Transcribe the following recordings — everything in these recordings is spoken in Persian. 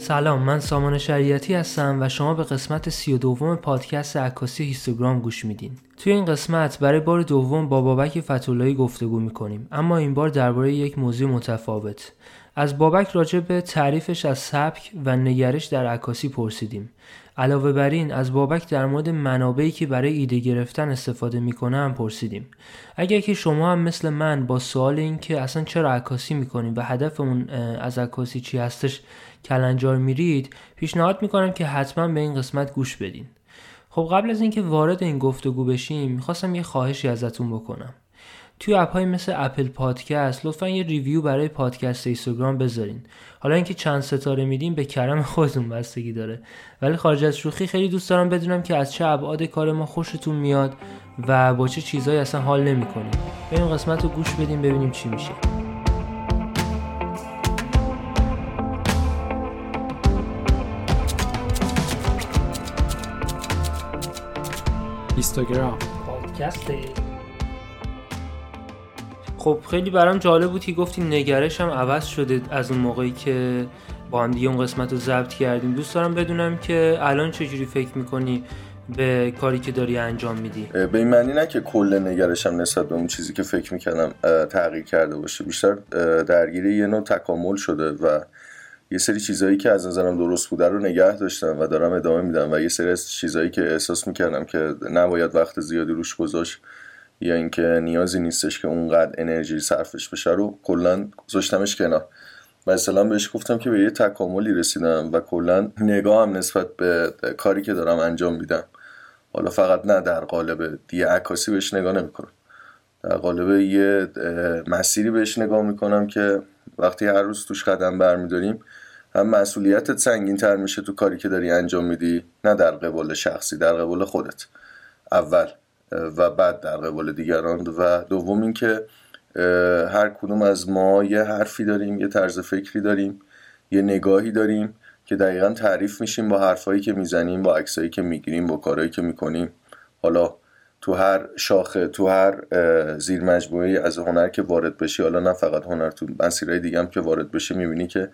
سلام من سامان شریعتی هستم و شما به قسمت سی و دوم پادکست عکاسی هیستوگرام گوش میدین. توی این قسمت برای بار دوم با بابک فتولایی گفتگو می‌کنیم اما این بار درباره یک موضوع متفاوت. از بابک راجع به تعریفش از سبک و نگرش در عکاسی پرسیدیم. علاوه بر این از بابک در مورد منابعی که برای ایده گرفتن استفاده می‌کنه هم پرسیدیم. اگر که شما هم مثل من با سوال این که اصلا چرا عکاسی می‌کنیم و هدفمون از عکاسی چی هستش کلنجار میرید پیشنهاد می‌کنم که حتما به این قسمت گوش بدین. خب قبل از اینکه وارد این گفتگو بشیم می‌خواستم یه خواهشی ازتون بکنم. توی اپ های مثل اپل پادکست لطفا یه ریویو برای پادکست اینستاگرام بذارین. حالا اینکه چند ستاره میدیم به کرم خودتون بستگی داره. ولی خارج از شوخی خیلی دوست دارم بدونم که از چه ابعاد کار ما خوشتون میاد و با چه چیزهایی اصلا حال نمی‌کنیم بریم قسمت رو گوش بدیم ببینیم چی میشه. اینستاگرام. پادکسته خب خیلی برام جالب بود که گفتی نگرش هم عوض شده از اون موقعی که با هم دیگه اون قسمت رو ضبط کردیم. دوست دارم بدونم که الان چجوری فکر می‌کنی به کاری که داری انجام میدی؟ به این معنی نه که کل نگرشم نسبت به اون چیزی که فکر می‌کردم تغییر کرده باشه. بیشتر درگیر یه نوع تکامل شده و یه سری چیزهایی که از نظرم درست بوده رو نگه داشتم و دارم ادامه میدم و یه سری از چیزهایی که احساس می‌کردم که نباید وقت زیادی روش گذاشت یا اینکه نیازی نیستش که اونقدر انرژی صرفش بشه رو کلا گذاشتمش کنار. مثلا بهش گفتم که به یه تکاملی رسیدم و کلا نگاهم نسبت به کاری که دارم انجام میدم. حالا فقط نه در قالب دیگه عکاسی بهش نگاه نمی‌کنم. در قالب یه مسیری بهش نگاه می‌کنم که وقتی هر روز توش قدم برمیداریم هم مسئولیتت سنگین تر میشه تو کاری که داری انجام میدی نه در قبال شخصی در قبال خودت. اول و بعد در قبال دیگران. و دوم اینکه هر کدوم از ما یه حرفی داریم یه طرز فکری داریم یه نگاهی داریم که دقیقا تعریف میشیم با حرفایی که می‌زنیم با عکسایی که می‌گیریم با کارهایی که می‌کنیم. حالا تو هر شاخه تو هر زیر مجموعه از هنر که وارد بشی حالا نه فقط هنر تو مسیرهای دیگه هم که وارد بشی می‌بینی که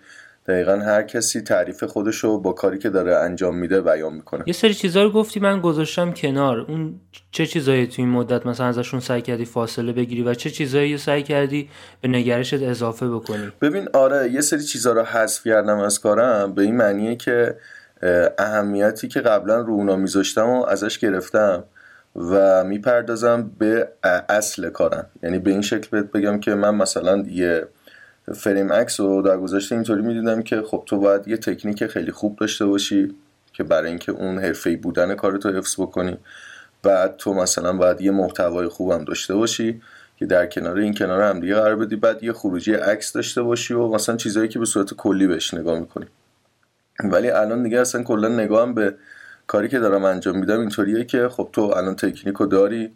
دقیقا هر کسی تعریف خودش رو با کاری که داره انجام میده بیان می‌کنه. یه سری چیزا رو گفتی من گذاشتم کنار. اون چه چیزایی تو این مدت مثلا ازشون سعی کردی فاصله بگیری و چه چیزایی سعی کردی به نگرشت اضافه بکنی؟ ببین آره یه سری چیزا رو حذف کردم از کارم به این معنیه که اهمیتی که قبلا رو اونا میذاشتم و ازش گرفتم. و می‌پردازم به اصل کارم. یعنی به این شکل بهت بگم که من مثلا یه فریم عکس رو در گذاشته اینطوری می‌دیدم که خب تو باید یه تکنیک خیلی خوب داشته باشی که برای اینکه اون حرفه‌ای بودن کارتو حفظ بکنی. بعد تو مثلا باید یه محتوای خوبم داشته باشی که در کنار این کنار هم دیگه قرار بدی. بعد یه خروجی عکس داشته باشی و مثلا چیزایی که به صورت کلی بهش نگاه می‌کنی. ولی الان دیگه اصلا کلا نگاهم به کاری که دارم انجام میدم اینطوریه که خب تو الان تکنیکو داری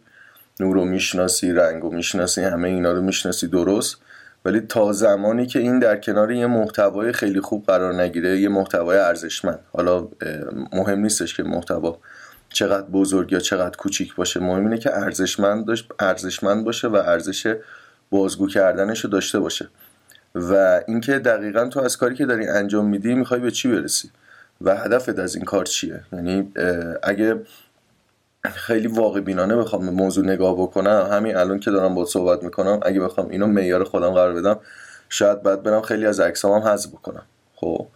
نور رو می‌شناسی رنگ رو می‌شناسی همه اینا رو می‌شناسی درست ولی تا زمانی که این در کنار یه محتوای خیلی خوب قرار نگیره یه محتوای ارزشمند. حالا مهم نیستش که محتوا چقدر بزرگ یا چقدر کوچیک باشه. مهم اینه که ارزشمند ارزشمند باشه و ارزش بازگو کردنش رو داشته باشه. و اینکه دقیقا تو از کاری که داری انجام میدی می‌خوای به چی برسی؟ و هدفت از این کار چیه؟ یعنی اگه خیلی واقع بینانه بخوام موضوع نگاه بکنم همین الان که دارم با صحبت می‌کنم اگه بخوام اینو معیار خودم قرار بدم شاید بعد برم خیلی از عکسام هم حذف بکنم خب؟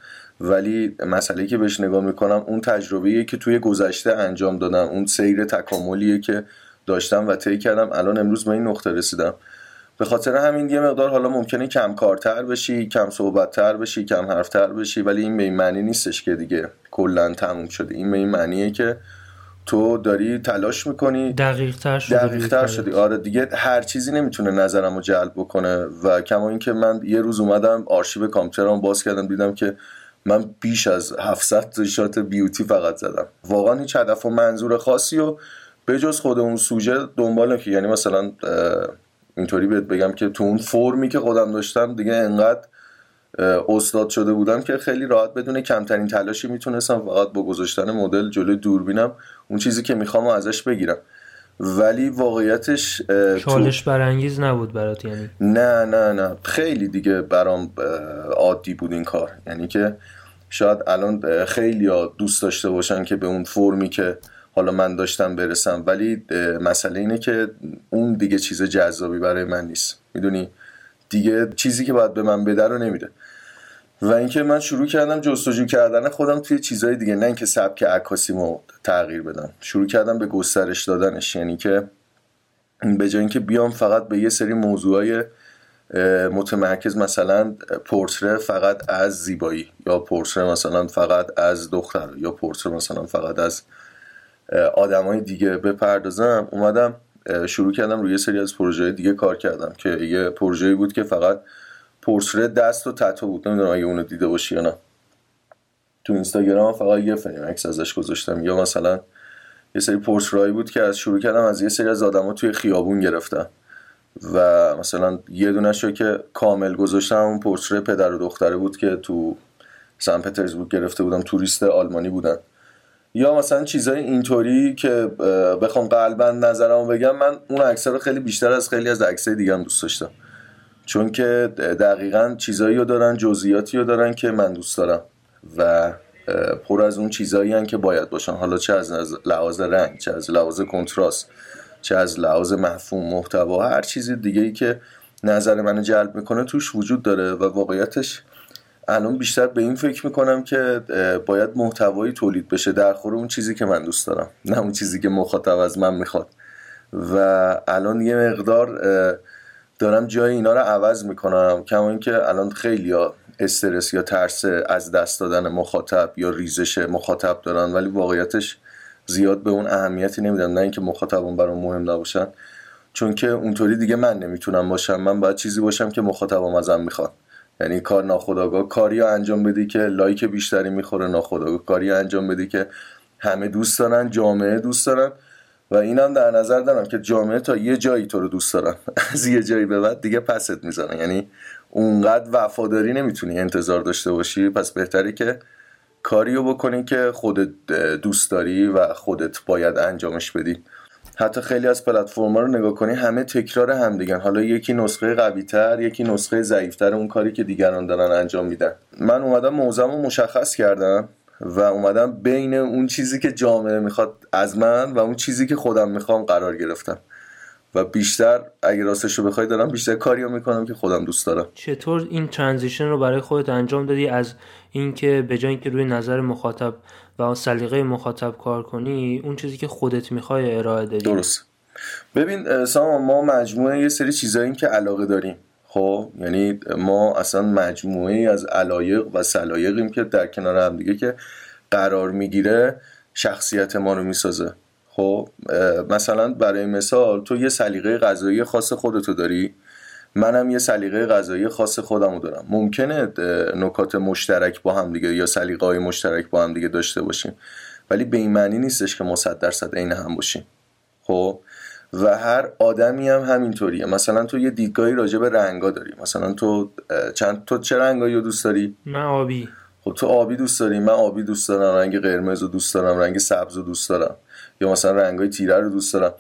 ولی مسئله که بهش نگاه می‌کنم اون تجربه که توی گذشته انجام دادم اون سیر تکاملیه که داشتم و طی کردم. الان امروز به این نقطه رسیدم. به خاطر همین یه مقدار حالا ممکنه کم کارتر بشی کم صحبتتر بشی کم حرفتر بشی ولی این به این معنی نیستش که دیگه کلا تموم شده. این به این معنیه که تو داری تلاش می‌کنی. دقیق تر شدی دقیق تر شدی. آره دیگه هر چیزی نمی‌تونه نظرم رو جلب بکنه و کما اینکه من یه روز اومدم آرشیو کامپیوترم باز کردم دیدم که من بیش از 700 تا شات بیوتی فقط زدم. واقعا هیچ هدف و منظور خاصی و به جز خود اون سوژه دنبال که یعنی مثلا اینطوری بهت بگم که تو اون فرمی که خودم داشتم دیگه انقدر استاد شده بودم که خیلی راحت بدون کمترین تلاشی می‌تونستم فقط با گذاشتن مدل جلوی دوربینم اون چیزی که می‌خوام ازش بگیرم. ولی واقعیتش چالش برانگیز نبود برات یعنی؟ نه نه نه. خیلی دیگه برام عادی بود این کار. یعنی که شاید الان خیلی دوست داشته باشن که به اون فرمی که حالا من داشتم برسم ولی مسئله اینه که اون دیگه چیز جذابی برای من نیست. می‌دونی؟ دیگه چیزی که باید به من بده رو نمیده. و اینکه من شروع کردم جستجو کردن خودم توی چیزهای دیگه نه اینکه سبک عکاسیمو تغییر بدم. شروع کردم به گسترش دادنش. یعنی که به جای اینکه بیام فقط به یه سری موضوعای متمرکز مثلا پورتره فقط از زیبایی یا پورتره مثلا فقط از دختر یا پورتره مثلا فقط از آدمای دیگه بپردازم اومدم شروع کردم روی یه سری از پروژه دیگه کار کردم که یه پروژه‌ای بود که فقط پورتره دست و تتو بود. نمی‌دونم اگه اونو دیده باشی یا نه. تو اینستاگرام فقط یه فریم عکس ازش گذاشتم. یا مثلا یه سری پورترایی بود که از شروع کردم از یه سری از آدما توی خیابون گرفتم. و مثلا یه دونه شو که کامل گذاشتم اون پورتره پدر و دختره بود که تو سن پترزبورگ گرفته بودم. توریست آلمانی بودن. یا مثلا چیزای اینطوری که بخوام قلبا نظرمو بگم من اون عکس رو خیلی بیشتر از خیلی از عکسای دیگه دوست داشتم. چون که دقیقا چیزایی رو دارن جزئیاتی رو دارن که من دوست دارم و پر از اون چیزایی که باید باشن. حالا چه از لحاظ رنگ چه از لحاظ کنتراست چه از لحاظ مفهوم محتوا هر چیزی دیگه که نظر منو جلب می‌کنه توش وجود داره و واقعیتش الان بیشتر به این فکر می‌کنم که باید محتوایی تولید بشه در خور اون چیزی که من دوست دارم نه اون چیزی که مخاطب از من می‌خواد. و الان یه مقدار دارم جای اینا رو عوض می‌کنم کما اینکه الان خیلی ها استرس یا ترس از دست دادن مخاطب یا ریزش مخاطب دارن ولی واقعیتش زیاد به اون اهمیتی نمیدن نه اینکه مخاطبون برام مهم نباشن. چون که اونطوری دیگه من نمی‌تونم باشم من باید چیزی باشم که مخاطبم ازم می‌خواد. یعنی کار ناخداگاه کاری انجام بدی که لایک بیشتری می‌خوره ناخداگاه کاری انجام بدی که همه دوست دارن جامعه دوست دارن. و اینم در نظر دارم که جامعه تا یه جایی تو رو دوست دارن. از یه جایی به بعد دیگه پست می‌زنن. یعنی اونقدر وفاداری نمی‌تونی انتظار داشته باشی. پس بهتری که کاریو بکنی که خودت دوست داری و خودت باید انجامش بدی. حتی خیلی از پلتفرما رو نگاه کنی همه تکرار هم دیگن حالا یکی نسخه قوی تر یکی نسخه ضعیفتر اون کاری که دیگران دارن انجام میدن. من اومدم موزم رو مشخص کردم و اومدم بین اون چیزی که جامعه می‌خواد از من و اون چیزی که خودم می‌خوام قرار گرفتم. و بیشتر اگه راستش رو بخوای دارم بیشتر کاری رو می‌کنم که خودم دوست دارم. چطور این ترانزیشن رو برای خودت انجام دادی از اینکه به جای اینکه روی نظر مخاطب و سلیقه مخاطب کار کنی اون چیزی که خودت می‌خوای ارائه دادی؟ درست. ببین سامان ما مجموعه یه سری چیزایی که علاقه داریم. خب یعنی ما اصلا مجموعه از علایق و سلایقیم که در کنار هم دیگه که قرار می‌گیره شخصیت ما رو می‌سازه. خب مثلا برای مثال تو یه سلیقه غذایی خاص خودتو داری؟ منم یه سلیقه غذایی خاص خودمو دارم. ممکنه نکات مشترک با هم دیگه یا سلیقه های مشترک با هم دیگه داشته باشیم. ولی به این معنی نیستش که ما صد درصد عین هم باشیم. خب؟ و هر آدمی هم همینطوریه. مثلا تو یه دیدگاهی راجع به رنگا داری. مثلا تو چند تو چه رنگایی رو دوست داری؟ من آبی. خب تو آبی دوست داری؟ من آبی دوست دارم رنگ قرمز رو دوست دارم رنگ سبز رو دوست دارم. یا مثلا رنگای تیره رو دوست دارم.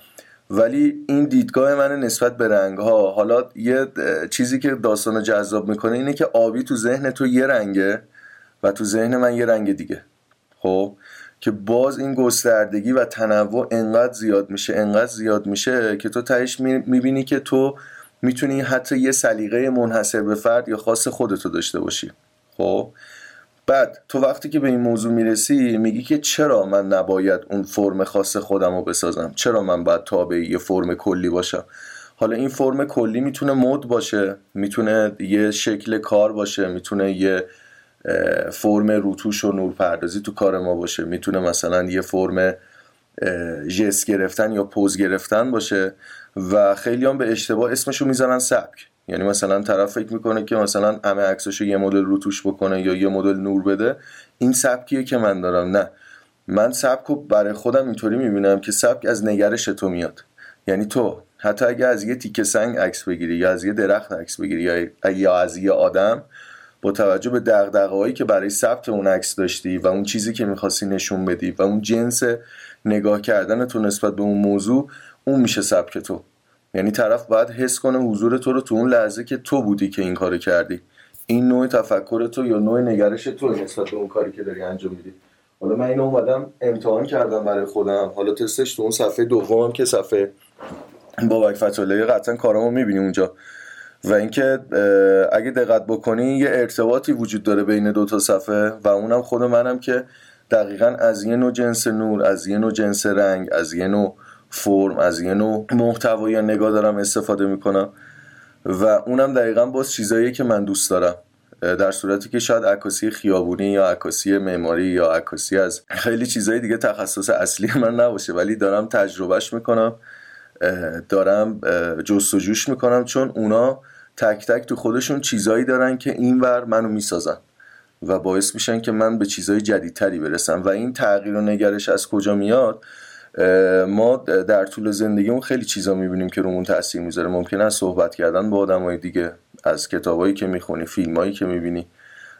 ولی این دیدگاه من نسبت به رنگ ها حالا یه چیزی که داستان جذاب می‌کنه اینه که آبی تو ذهن تو یه رنگه و تو ذهن من یه رنگ دیگه. خب؟ که باز این گستردگی و تنوع انقدر زیاد میشه انقدر زیاد میشه که تو تهش می‌بینی که تو می‌تونی حتی یه سلیقه منحصر به فرد یا خاص خودتو داشته باشی. خب؟ بعد تو وقتی که به این موضوع می‌رسی میگی که چرا من نباید اون فرم خاص خودم رو بسازم؟ چرا من باید تابع یه فرم کلی باشم؟ حالا این فرم کلی می‌تونه مد باشه می‌تونه یه شکل کار باشه می‌تونه یه فرم روتوش و نورپردازی تو کار ما باشه می‌تونه مثلا یه فرم جس گرفتن یا پوز گرفتن باشه و خیلی به اشتباه اسمشو می‌زنن سبک. یعنی مثلا طرف فکر می‌کنه که مثلا همه عکساشو یه مدل روتوش بکنه یا یه مدل نور بده این سبکیه که من دارم. نه. من سبک رو برای خودم اینطوری می‌بینم که سبک از نگرش تو میاد. یعنی تو حتی اگه از یه تیکه سنگ عکس بگیری یا از یه درخت عکس بگیری یا از یه آدم با توجه به دغدغه‌هایی که برای ثبت اون عکس داشتی و اون چیزی که می‌خواستی نشون بدی و اون جنس نگاه کردن تو نسبت به اون موضوع اون میشه سبک تو. یعنی طرف باید حس کنه حضور تو رو تو اون لحظه که تو بودی که این کارو کردی. این نوع تفکر تو یا نوع نگرش تو نسبت به اون کاری که داری انجام میدی. حالا من اینو اومدم امتحان کردم برای خودم. حالا تستش تو اون صفحه دومم که صفحه بابک فتوله قطعا کارامو می‌بینی اونجا. و اینکه اگه دقت بکنی یه ارتباطی وجود داره بین دو تا صفحه و اونم خود منم که دقیقا از یه نوع جنس نور از یه نوع جنس رنگ از یه نوع فرم از یه نوع محتوا یا نگاه دارم استفاده می‌کنم. و اونم دقیقا باز چیزایی که من دوست دارم. در صورتی که شاید عکاسی خیابونی یا عکاسی معماری یا عکاسی از خیلی چیزهای دیگه تخصص اصلی من نباشه ولی دارم تجربهش می‌کنم. دارم جستجوش می‌کنم چون اونا تک تک تو خودشون چیزایی دارن که اینور منو می‌سازن و باعث میشن که من به چیزهای جدیدتری برسم. و این تغییر و نگرش از کجا میاد؟ ما در طول زندگیمون خیلی چیزا می‌بینیم که رومون تاثیر می‌ذاره. ممکنه از صحبت کردن با آدمای دیگه از کتابایی که می‌خونی فیلمایی که می‌بینی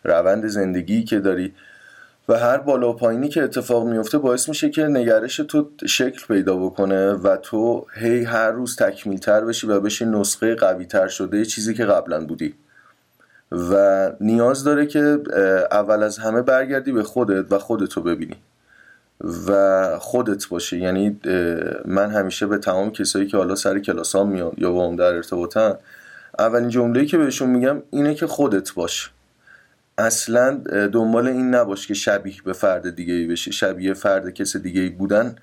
روند زندگی که داری و هر بالا و پایینی که اتفاق میفته باعث میشه که نگرش تو شکل پیدا بکنه و تو هی هر روز تکمیل تر بشی و بشی نسخه قوی تر شده چیزی که قبلا بودی. و نیاز داره که اول از همه برگردی به خودت و خودتو ببینی. و خودت باشه یعنی من همیشه به تمام کسایی که حالا سر کلاسام میان یا با هم در ارتباطن اولین جمله‌ای که بهشون میگم اینه که خودت باش. اصلا دنبال این نباش که شبیه به فرد دیگه ای بشی. شبیه فرد کس دیگه ای بودن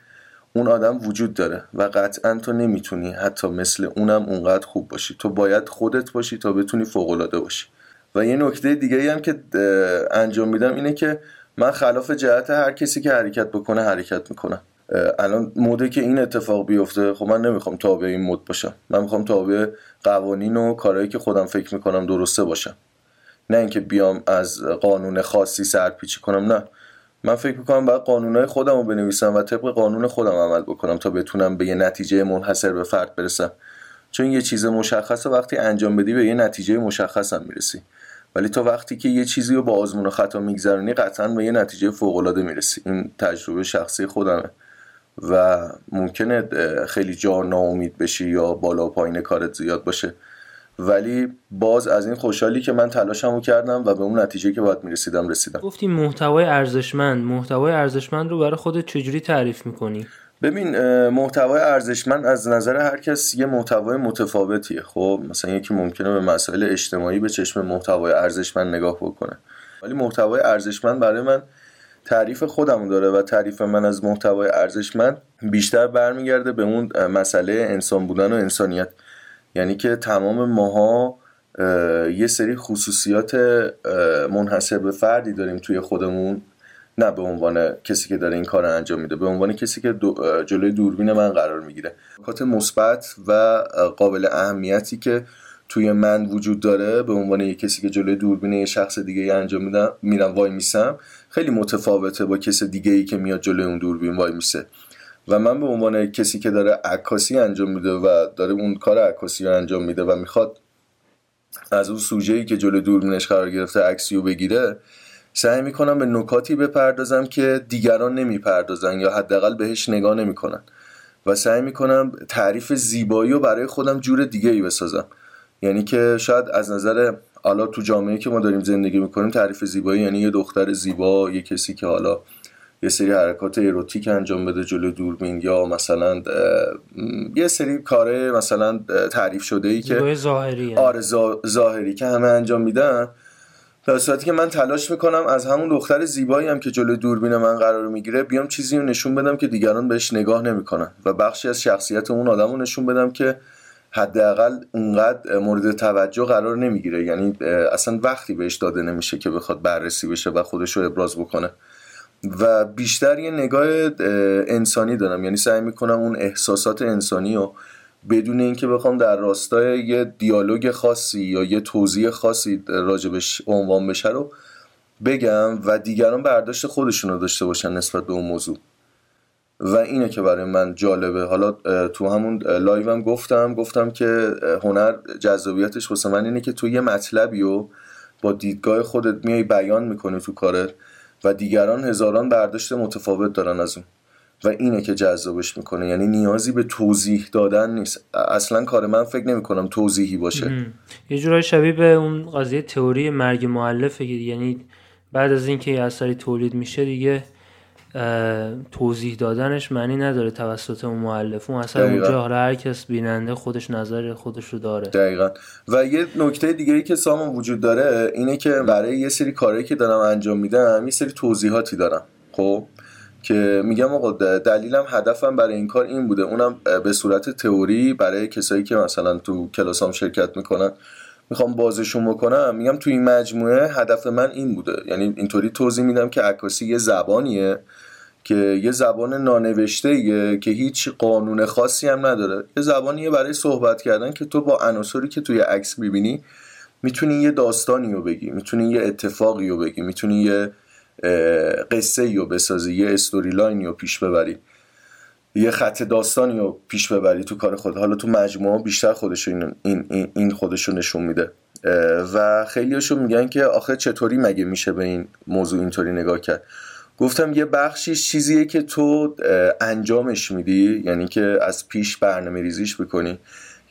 اون آدم وجود داره و قطعا تو نمی‌تونی حتی مثل اونم اونقدر خوب باشی. تو باید خودت باشی تا بتونی فوقالعاده باشی. و یه نکته دیگه ای هم که انجام میدم اینه که من خلاف جهت هر کسی که حرکت بکنه حرکت می‌کنم. الان موده که این اتفاق بیفته خب من نمی‌خوام تابع این مد باشم. من می‌خوام تابع قوانین و کارهایی که خودم فکر می‌کنم درسته باشم. نه اینکه بیام از قانون خاصی سرپیچی کنم نه. من فکر می‌کنم باید قانونهای خودم رو بنویسم و طبق قانون خودم عمل بکنم تا بتونم به یه نتیجه منحصر به فرد برسم. چون یه چیز مشخصه وقتی انجام بدی به یه نتیجه مشخص هم می‌رسی. ولی تا وقتی که یه چیزی رو با آزمون و خطا میگذرونی قطعا به یه نتیجه فوق العاده می‌رسی. این تجربه شخصی خودمه. و ممکنه خیلی جا ناامید بشی یا بالا و پایین کارت زیاد باشه. ولی باز از این خوشحالی که من تلاشمو کردم و به اون نتیجه که باید می‌رسیدم رسیدم. گفتیم محتوای ارزشمند. محتوای ارزشمند رو برای خودت چجوری تعریف می‌کنی؟ ببین محتوای ارزشمند از نظر هر کس یه محتوای متفاوتیه. خب مثلا یکی ممکنه به مسائل اجتماعی به چشم محتوای ارزشمند نگاه بکنه. ولی محتوای ارزشمند برای من تعریف خودمون داره و تعریف من از محتوای ارزشمند بیشتر برمیگرده به اون مسئله انسان بودن و انسانیت. یعنی که تمام ماها یه سری خصوصیات منحصر به فردی داریم توی خودمون. نه به عنوان کسی که داره این کار رو انجام میده به عنوان کسی که جلوی دوربین من قرار می‌گیره. نکات مثبت و قابل اهمیتی که توی من وجود داره به عنوان یه کسی که جلوی دوربین یه شخص دیگه انجام میدم میرم وای میسم. خیلی متفاوته با کس دیگه ای که میاد جلوی اون دوربین وای میسه. و من به عنوان کسی که داره عکاسی انجام میده و داره اون کار عکاسی رو انجام میده و می‌خواد از اون سوژه ای که جلوی دوربینش قرار گرفته عکسی رو بگیره سعی می‌کنم به نکاتی بپردازم که دیگران نمی‌پردازن یا حداقل بهش نگاه نمی‌کنن. و سعی می‌کنم تعریف زیبایی رو برای خودم جور دیگه ای بسازم. یعنی که شاید از نظر حالا تو جامعه که ما داریم زندگی می‌کنیم تعریف زیبایی یعنی یه دختر زیبا یه کسی که حالا یه سری حرکات اروتیک انجام بده جلو دوربین یا مثلا یه سری کاره مثلا تعریف شده ای که ظاهری آره ظاهری که همه انجام میدن. در صورتی که من تلاش می‌کنم از همون دختر زیبایی هم که جلو دوربین من قرار می‌گیره بیام چیزی رو نشون بدم که دیگران بهش نگاه نمی‌کنن و بخشی از شخصیت اون آدم رو نشون بدم که حداقل اونقدر مورد توجه قرار نمی‌گیره. یعنی اصلا وقتی بهش داده نمیشه که بخواد بررسی بشه و خودش رو ابراز بکنه. و بیشتر یه نگاه انسانی دارم. یعنی سعی می‌کنم اون احساسات انسانی رو بدون اینکه بخوام در راستای یه دیالوگ خاصی یا یه توضیح خاصی راجبش عنوان بشه رو بگم و دیگران برداشت خودشون رو داشته باشن نسبت به اون موضوع. و اینه که برای من جالبه. حالا تو همون لایوم گفتم گفتم که هنر جذابیتش واسه من اینه که تو یه مطلبی رو با دیدگاه خودت میای بیان می‌کنی تو کارت و دیگران هزاران برداشت متفاوت دارن از اون. و اینه که جذابش می‌کنه. یعنی نیازی به توضیح دادن نیست. اصلا کار من فکر نمی کنم توضیحی باشه. یه جورای شبیه به اون قضیه تئوری مرگ معلفه یعنی بعد از اینکه یه اثری تولید میشه دیگه توضیح دادنش معنی نداره توسط اون معلف اون اصلا اونجا هر کس بیننده خودش نظر خودش رو داره. دقیقا. و یه نکته دیگه که سامان وجود داره اینه که برای یه سری کاری که دارم انجام میدم یه سری توضیحاتی دارم. خب؟ که میگم آقا دلیلم هدفم برای این کار این بوده. اونم به صورت تئوری برای کسایی که مثلا تو کلاسام شرکت می‌کنن می‌خوام بازشون بکنم. میگم تو این مجموعه هدف من این بوده. یعنی اینطوری توضیح میدم که عکاسی یه زبانیه که یه زبان نانوشته که هیچ قانون خاصی هم نداره. یه زبانیه برای صحبت کردن که تو با عناصری که توی عکس می‌بینی می‌تونی یه داستانی رو بگی می‌تونی یه اتفاقی رو بگی می‌تونی یه قصه رو بسازی یه استوری لاینی رو پیش ببری یه خط داستانی رو پیش ببری تو کار خود. حالا تو مجموعه بیشتر خودش این, این, این خودش رو نشون میده. و خیلیشون میگن که آخه چطوری مگه میشه به این موضوع اینطوری نگاه کرد؟ گفتم یه بخشیش چیزیه که تو انجامش میدی یعنی که از پیش برنامه ریزیش بکنی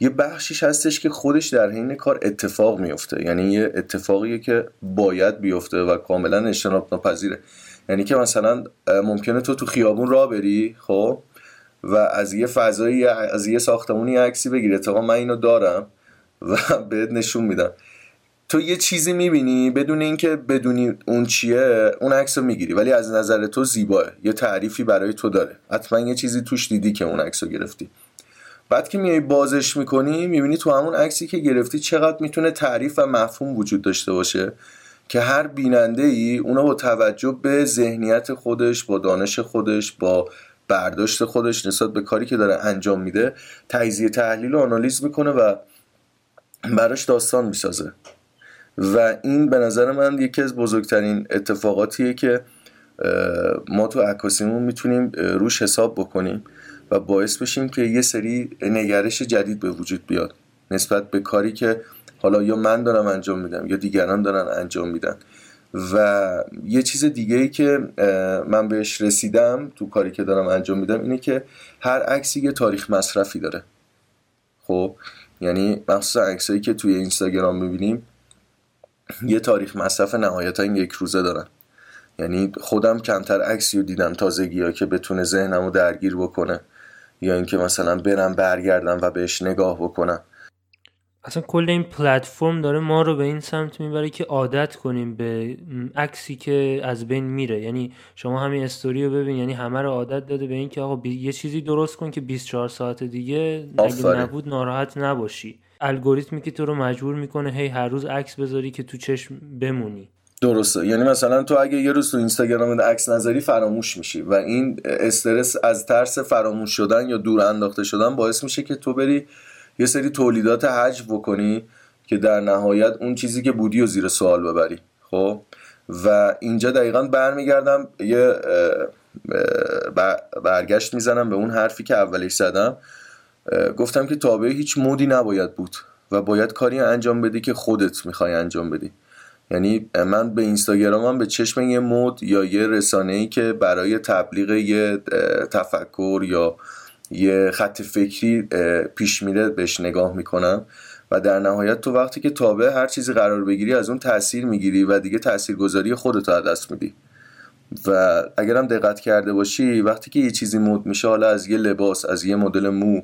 یه بخشیش هستش که خودش در حین کار اتفاق میفته یعنی یه اتفاقیه که باید بیفته و کاملا اجتناب ناپذیره یعنی که مثلا ممکنه تو تو خیابون را بری خب؟ و از یه فضایی از یه ساختمونی عکسی بگیره تا من اینو دارم و بهت نشون میدم. تو یه چیزی می‌بینی بدون اینکه بدونی اون چیه اون عکس رو می‌گیری. ولی از نظر تو زیباه. یه تعریفی برای تو داره. حتما یه چیزی توش دیدی که اون عکس رو گرفتی. بعد که میای بازش می‌کنی می‌بینی تو همون عکسی که گرفتی چقدر می‌تونه تعریف و مفهوم وجود داشته باشه که هر بیننده ای اونو با توجه به ذهنیت خودش با دانش خودش با برداشت خودش نسبت به کاری که داره انجام میده تجزیه تحلیل و آنالیز می‌کنه و براش داستان می‌سازه. و این به نظر من یکی از بزرگترین اتفاقاتیه که ما تو عکاسیمون می‌تونیم روش حساب بکنیم. و باعث بشیم که یه سری نگرش جدید به وجود بیاد. نسبت به کاری که حالا یا من دارم انجام میدم یا دیگران دارن انجام میدن. و یه چیز دیگه ای که من بهش رسیدم تو کاری که دارم انجام میدم اینه که هر عکسی یه تاریخ مصرفی داره. خب یعنی مخصوصا عکسایی که توی اینستاگرام می‌بینیم یه تاریخ مصرف نهایتا یک روزه دارن. یعنی خودم کمتر عکسی رو دیدم تازگی ها که بتونه ذهنم رو درگیر بکنه. یا اینکه مثلا برم برگردم و بهش نگاه بکنم. اصلا کل این پلتفرم داره ما رو به این سمت می‌بره که عادت کنیم به عکسی که از بین میره. یعنی شما همین استوری رو ببین یعنی همه رو عادت داده به اینکه آقا یه چیزی درست کن که 24 ساعت دیگه اگه نبود ناراحت نباشی. الگوریتمی که تو رو مجبور می‌کنه هی هر روز عکس بذاری که تو چشم بمونی. درسته. یعنی مثلا تو اگه یه روز تو اینستاگرام عکس نظری فراموش میشی و این استرس از ترس فراموش شدن یا دور انداخته شدن باعث میشه که تو بری یه سری تولیدات حجو بکنی که در نهایت اون چیزی که بودی و زیر سوال ببری. خب؟ و اینجا دقیقا برمیگردم یه برگشت می‌زنم به اون حرفی که اولش زدم. گفتم که تابع هیچ مودی نباید بود و باید کاری انجام بدی که خودت می‌خوای انجام بدی. یعنی من به اینستاگرامم به چشم یه مود یا یه رسانه ای که برای تبلیغ یه تفکر یا یه خط فکری پیش میره بهش نگاه می‌کنم و در نهایت تو وقتی که تابع هر چیزی قرار بگیری از اون تاثیر می‌گیری و دیگه تاثیرگذاری خودت از دست میدی. و اگرم دقت کرده باشی وقتی که یه چیزی مود میشه حالا از یه لباس از یه مدل مو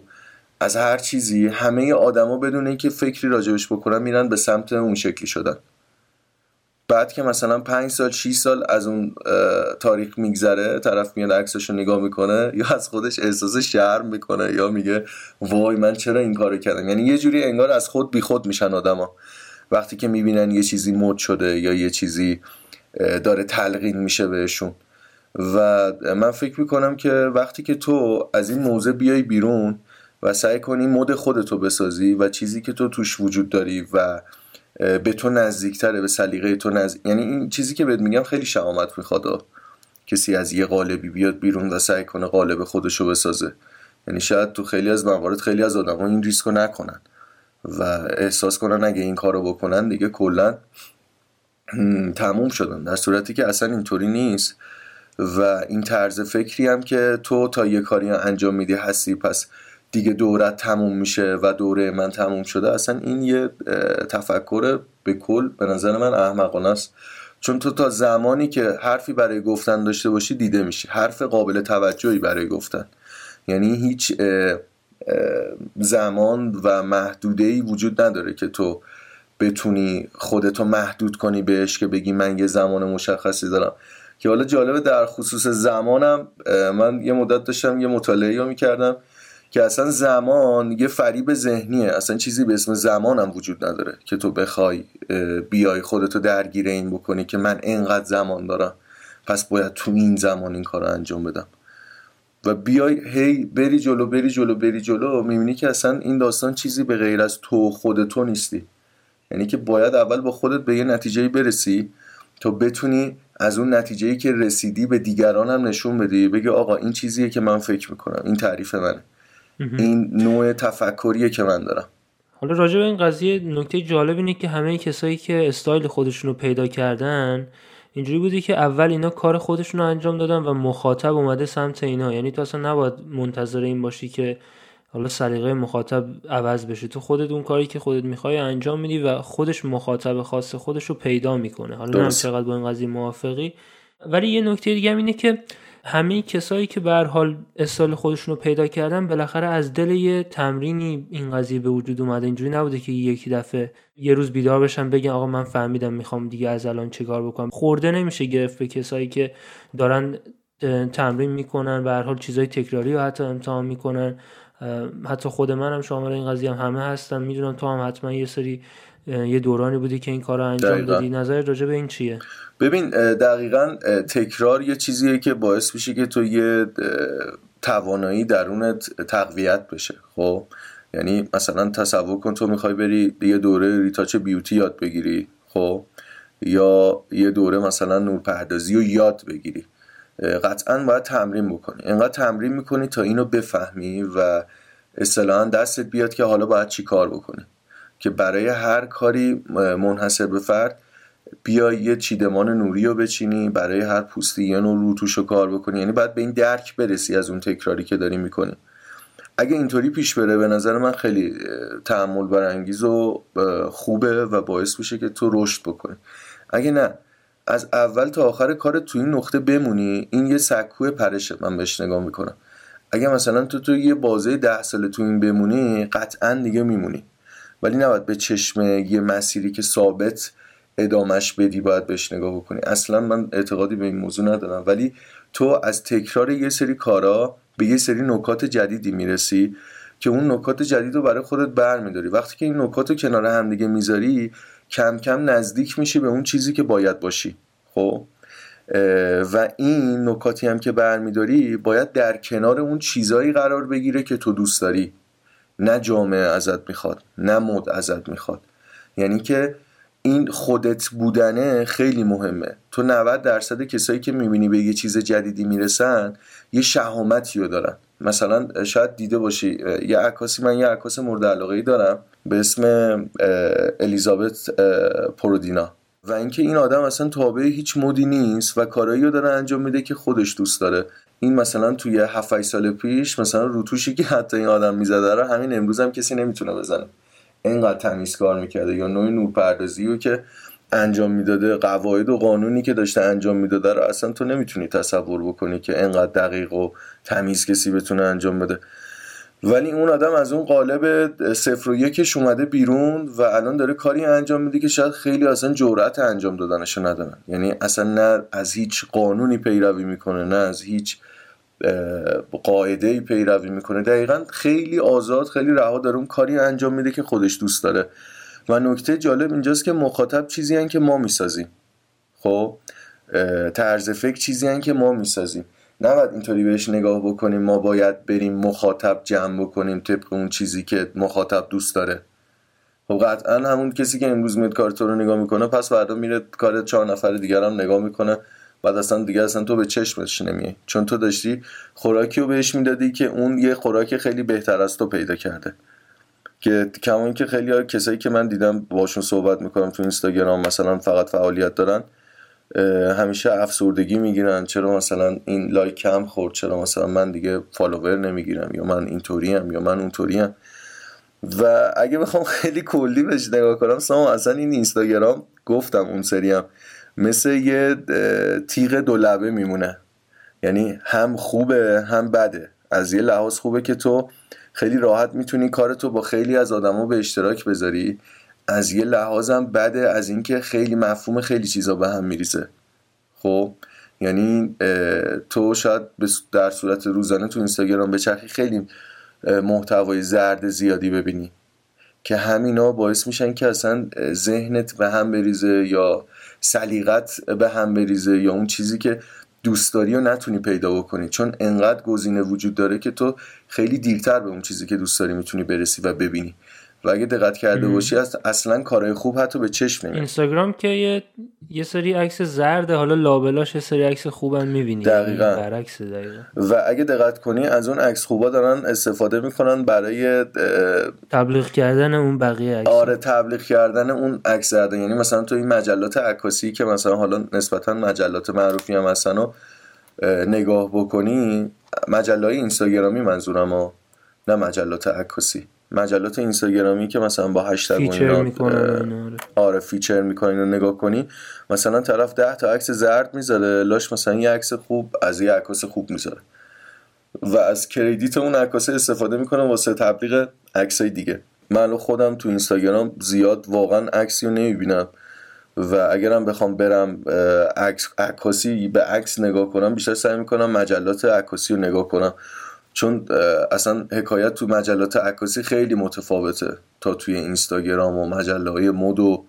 از هر چیزی همه آدما بدون اینکه فکری راجبش بکنن میرن به سمت اون شکلی شدن. بعد که مثلا پنج سال 6 سال از اون تاریخ میگذره طرف میاد عکسش رو نگاه می‌کنه یا از خودش احساس شرم می‌کنه یا میگه وای من چرا این کارو کردم؟ یعنی یه جوری انگار از خود بی خود میشن آدما. وقتی که می‌بینن یه چیزی مد شده یا یه چیزی داره تلقین میشه بهشون. و من فکر می‌کنم که وقتی که تو از این موضع بیای بیرون و سعی کنی مد خودتو بسازی و چیزی که تو توش وجود داری و به تو نزدیکتره به سلیقه تو نزدیک یعنی این چیزی که بهت میگم خیلی شهامت می‌خواد کسی از یه قالبی بیاد بیرون و سعی کنه قالب خودشو بسازه. یعنی شاید تو خیلی از موارد خیلی از آدم این ریسکو نکنن. و احساس کنن اگه این کارو بکنن دیگه کلا تموم شدن. در صورتی که اصلا اینطوری نیست. و این طرز فکری هم که تو تا یه کاری انجام میدی هستی پس دیگه دورت تموم میشه و دوره من تموم شده اصلا این یه تفکر به کل به نظر من احمقانه است. چون تو تا زمانی که حرفی برای گفتن داشته باشی دیده میشی. حرف قابل توجهی برای گفتن. یعنی هیچ زمان و محدوده وجود نداره که تو بتونی خودتو محدود کنی بهش که بگی من یه زمان مشخصی دارم. که حالا جالبه در خصوص زمانم من یه مدت داشتم یه مطالعه رو می‌کردم. که اصلا زمان یه فریب ذهنیه. اصلا چیزی به اسم زمانم وجود نداره که تو بخوای بیای خودتو درگیر این بکنی که من انقدر زمان دارم. پس باید تو این زمان این کار انجام بدم. و بیای هی بری جلو بری جلو بری جلو می‌بینی که اصلا این داستان چیزی به غیر از تو خود تو نیستی. یعنی که باید اول با خودت به یه نتیجه برسی تا بتونی از اون نتیجه که رسیدی به دیگران هم نشون بدی. بگی آقا این چیزیه که من فکر می‌کنم. این تعریف منه. این نوع تفکریه که من دارم. حالا راجع به این قضیه نکته جالب اینه که همه کسایی که استایل خودشون رو پیدا کردن اینجوری بودی که اول اینا کار خودشون رو انجام دادن و مخاطب اومده سمت اینا. یعنی تو اصلا نباید منتظر این باشی که حالا سلیقه مخاطب عوض بشه. تو خودت اون کاری که خودت می‌خوای انجام میدی و خودش مخاطب خاص خودش رو پیدا می‌کنه. حالا نه چقدر با این قضیه موافقی. ولی یه نکته دیگه هم اینه که همه کسایی که به حال استایل خودشون پیدا کردن بالاخره از دل یه تمرینی این قضیه به وجود اومده. اینجوری نبوده که یکی دفعه یه روز بیدار بشن بگن آقا من فهمیدم می‌خوام دیگه از الان چیکار بکنم. خورده نمیشه گرفت به کسایی که دارن تمرین می‌کنن و هر حال چیزای تکراری رو حتی امتحان می‌کنن. حتی خود منم شامل این قضیه هم. همه هستم می‌دونم تو هم حتما یه سری یه دورانی بودی که این کار رو انجام دادی. نظر راجع به این چیه؟ ببین دقیقا تکرار یه چیزیه که باعث میشه که تو یه توانایی درونت تقویت بشه خب؟ یعنی مثلا تصور کن تو می‌خوای بری یه دوره ریتاچ بیوتی یاد بگیری خب؟ یا یه دوره مثلا نورپردازی رو یاد بگیری. قطعا باید تمرین بکنی. انقدر تمرین می‌کنی تا اینو بفهمی و اصطلاحا دستت بیاد که حالا باید چی کار بکنی. که برای هر کاری منحصر به فرد بیا یه چیدمان نوری رو بچینی برای هر پوستی یه نوع روتوش رو کار بکنی. یعنی باید به این درک برسی از اون تکراری که داری می‌کنی. اگه اینطوری پیش بره به نظر من خیلی تحمل برانگیز و خوبه و باعث میشه که تو رشد بکنی. اگه نه از اول تا آخر کار تو این نقطه بمونی این یه سکوی پرشه من بهش نگاه می‌کنم. اگه مثلا تو تو یه بازه ده ساله تو این بمونی قطعا دیگه میمونی. ولی نباید به چشم یه مسیری که ثابت ادامش بدی باید بهش نگاه بکنی. اصلا من اعتقادی به این موضوع ندارم. ولی تو از تکرار یه سری کارا به یه سری نکات جدیدی می‌رسی که اون نکات جدید رو برای خودت برمیداری. وقتی که این نکات رو کنار همدیگه می‌ذاری کم کم نزدیک میشی به اون چیزی که باید باشی. خب؟ و این نکاتی هم که برمیداری باید در کنار اون چیزایی قرار بگیره که تو دوست داری. نه جامعه ازت می‌خواد نه مد ازت می‌خواد. یعنی که این خودت بودنه خیلی مهمه. تو 90 درصد کسایی که می‌بینی به یه چیز جدیدی می‌رسن یه شهامتی رو دارن. مثلا شاید دیده باشی یه عکاسی من یه عکاس مورد علاقه ای دارم به اسم الیزابت پرودینا. و اینکه این آدم اصلا تابع هیچ مدی نیست و کارایی رو داره انجام میده که خودش دوست داره. این مثلا توی 7 سال پیش مثلا روتوشی که حتی این آدم می‌زده رو همین امروز هم کسی نمی‌تونه بزنه. اینقدر تمیز کار می‌کرده. یا نوع نورپردازی رو که انجام می‌داده قواعد و قانونی که داشته انجام می‌داده رو اصلا تو نمی‌تونی تصور بکنی که اینقدر دقیق و تمیز کسی بتونه انجام بده. ولی اون آدم از اون قالب صفر و یکش اومده بیرون و الان داره کاری انجام میده که شاید خیلی اصلا جورت انجام دادنشو ندارن. یعنی اصلا نه از هیچ قانونی پیروی می‌کنه نه از هیچ قاعده پیروی می‌کنه. دقیقا خیلی آزاد خیلی رها داره اون کاری انجام میده که خودش دوست داره. و نکته جالب اینجاست که مخاطب چیزی هن که ما می‌سازیم. خب؟ طرز فکر چیزی هن که ما می‌سازیم. نباید اینطوری بهش نگاه بکنیم ما باید بریم مخاطب جمع بکنیم طبق اون چیزی که مخاطب دوست داره. خب قطعا همون کسی که امروز میاد کار رو نگاه می‌کنه پس فردا میره کار چهار نفر دیگر هم نگاه می‌کنه. بعد اصلا دیگه اصلا تو به چشمش نمیای. چون تو داشتی خوراکی رو بهش می‌دادی که اون یه خوراک خیلی بهتر از تو پیدا کرده. که کمان که خیلی ها کسایی که من دیدم باشون صحبت می‌کنم تو اینستاگرام مثلا فقط فعالیت دارن همیشه افسردگی می‌گیرن. چرا مثلا این لایک کم خورد؟ چرا مثلا من دیگه فالوور نمی‌گیرم؟ یا من اینطوری یا من اونطوری هم و اگه بخوام خیلی کلی بهش نگاه کنم ساما اصلا این اینستاگرام گفتم اون سریم مثل یه تیغ دو لبه میمونه. یعنی هم خوبه هم بده. از یه لحاظ خوبه که تو خیلی راحت می‌تونی کارتو با خیلی از آدما به اشتراک بذاری. از یه لحاظم بده از اینکه خیلی مفهوم خیلی چیزا به هم میریزه. خب؟ یعنی تو شاید در صورت روزانه تو اینستاگرام به چرخی خیلی محتوای زرد زیادی ببینی. که همینا باعث میشن که اصلا ذهنت به هم بریزه یا سلیقت به هم بریزه یا اون چیزی که دوست داری و نتونی پیدا بکنی. چون انقدر گزینه وجود داره که تو خیلی دیرتر به اون چیزی که دوست داری می‌تونی برسی و ببینی. و اگه دقت کرده باشی اصلا کارهای خوب حتی به چشم نمیاد. اینستاگرام که یه, یه سری عکس زرده حالا لابلاش یه سری عکس خوبم می‌بینی. دقیقا. برعکس دقیقا. و اگه دقت کنی از اون عکس خوبا دارن استفاده می‌کنن برای تبلیغ کردن اون بقیه عکس. آره تبلیغ کردن اون عکس زرده. یعنی مثلا تو این مجلات عکاسی که مثلا حالا نسبتا مجلات معروفی هم هستن و نگاه بکنی مجله اینستاگرامی منظورم ها نه مجلات عکاسی. مجلات اینستاگرامی که مثلا با هشتگ feature می‌کنن آره. آره feature می‌کنین و نگاه کنی مثلا طرف ده تا عکس زرد می‌ذاره. لاش مثلا یه عکس خوب از یه عکاس خوب می‌ذاره. و از credit اون عکاس استفاده می‌کنه واسه تبلیغ عکسای دیگه. من خودم تو اینستاگرام زیاد واقعا عکسی رو نمی‌بینم. و اگرم بخوام برم عکاسی به عکس نگاه کنم بیشتر سعی می‌کنم مجلات عکاسی رو نگاه کنم. چون اصلا حکایت تو مجلات عکاسی خیلی متفاوته تا توی اینستاگرام و مجله های مد و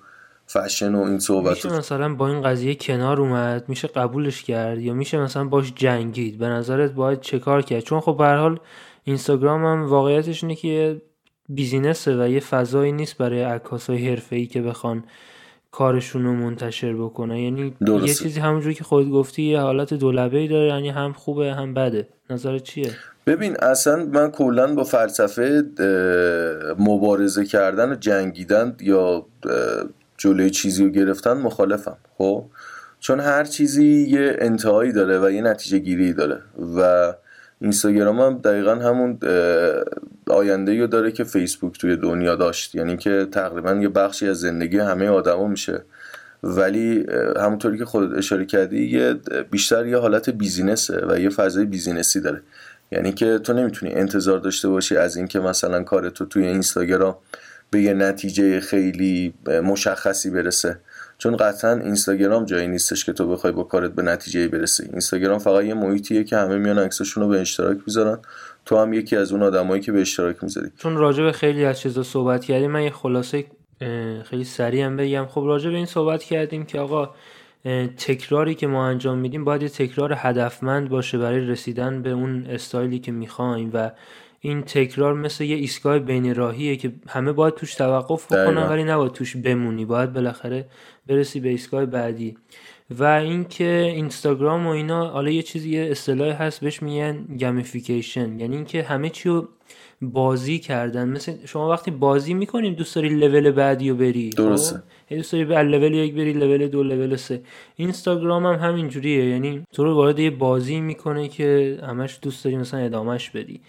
فشن و این صحبت. میشه مثلا با این قضیه کنار اومد؟ میشه قبولش کرد؟ یا میشه مثلا باش جنگید؟ به نظرت باید چه کار کرد؟ چون خب به حال اینستاگرام هم واقعیتش اینه که بیزینسه و یه فضایی نیست برای عکاسای حرفه‌ای که بخوان کارشون رو منتشر بکنه. یعنی درسته. یه چیزی همونجوری که خود گفتی یه حالت دولبه داره یعنی هم خوبه هم بده. نظر چیه؟ ببین اصلا من کلا با فلسفه مبارزه کردن و جنگیدن یا جلوی چیزی رو گرفتن مخالفم. خب؟ چون هر چیزی یه انتهایی داره و یه نتیجه گیری داره. و اینستاگرام هم دقیقا همون آینده رو داره که فیسبوک توی دنیا داشت. یعنی که تقریبا یه بخشی از زندگی همه آدما میشه. ولی همونطوری که خودت اشاره کردی یه بیشتر یه حالت بیزینسه و یه فضای بیزینسی داره. یعنی که تو نمی‌تونی انتظار داشته باشی از اینکه مثلا کار تو توی اینستاگرام به یه نتیجه خیلی مشخصی برسه. چون قطعا اینستاگرام جایی نیستش که تو بخوای با کارت به نتیجه برسی. اینستاگرام فقط یه محیطیه که همه میان عکساشون رو به اشتراک می‌ذارن. تو هم یکی از اون آدمایی که به اشتراک می‌ذاری. چون راجع به خیلی از چیزا صحبت کردیم من یه خلاصه خیلی سریع هم بگم. خب راجع به این صحبت کردیم که آقا تکراری که ما انجام میدیم باید یه تکرار هدفمند باشه برای رسیدن به اون استایلی که می‌خوایم و این تکرار مثل یه ایستگاه بین راهیه که همه باید توش توقف بکنن ولی نباید توش بمونی. باید بالاخره برسی به ایستگاه بعدی. و اینکه اینستاگرام و اینا حالا یه چیزی یه اصطلاحی هست بهش میگن گمیفیکیشن یعنی اینکه همه چی رو بازی کردن. مثل شما وقتی بازی می‌کنیم دوست داری لول بعدی رو بری. خب؟ درسته. دوست داری به لول یک بری لول دو لول سه. اینستاگرام هم همینجوریه یعنی تو رو وارد یه بازی می‌کنه که همش دوست داری مثلا ادامهش بدی.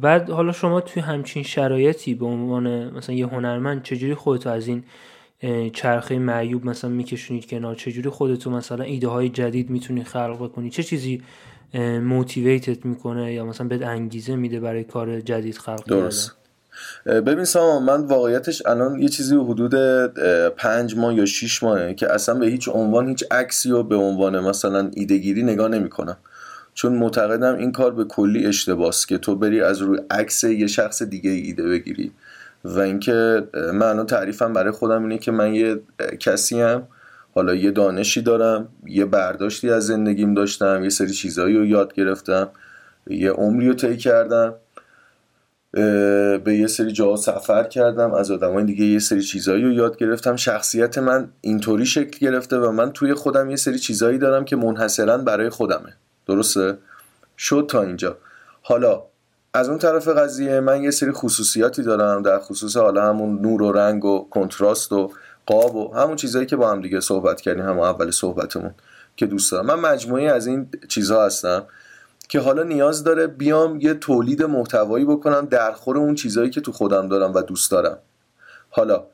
بعد حالا شما توی همچین شرایطی به عنوان مثلا یه هنرمند چجوری خودتو از این چرخه معیوب مثلا میکشونید کنار؟ چجوری خودتو مثلا ایده های جدید می‌تونی خلق بکنی چه چیزی موتیویتت می‌کنه یا مثلا بهت انگیزه میده برای کار جدید خلق درست. ببین سامان من واقعیتش الان یه چیزی حدود پنج ماه یا شیش ماهه که اصلا به هیچ عنوان هیچ عکسی و به عنوان مثلا ایدهگیری نگاه نمی‌کنم. چون معتقدم این کار به کلی اشتباس که تو بری از روی عکس یه شخص دیگه ایده بگیری. و اینکه من الان تعریفم برای خودم اینه که من یه کسی هم حالا یه دانشی دارم یه برداشتی از زندگیم داشتم یه سری چیزهایی رو یاد گرفتم یه عمری رو طی کردم به یه سری جا سفر کردم از آدمای دیگه یه سری چیزهایی رو یاد گرفتم. شخصیت من اینطوری شکل گرفته و من توی خودم یه سری چیزهایی دارم که منحصرا برای خودمه. درسته؟ شد تا اینجا. حالا از اون طرف قضیه من یه سری خصوصیاتی دارم در خصوص حالا همون نور و رنگ و کنتراست و قاب و همون چیزهایی که با هم دیگه صحبت کردیم همون اول صحبتمون که دوست دارم. من مجموعه از این چیزها هستم که حالا نیاز داره بیام یه تولید محتوایی بکنم در خور اون چیزهایی که تو خودم دارم و دوست دارم. حالا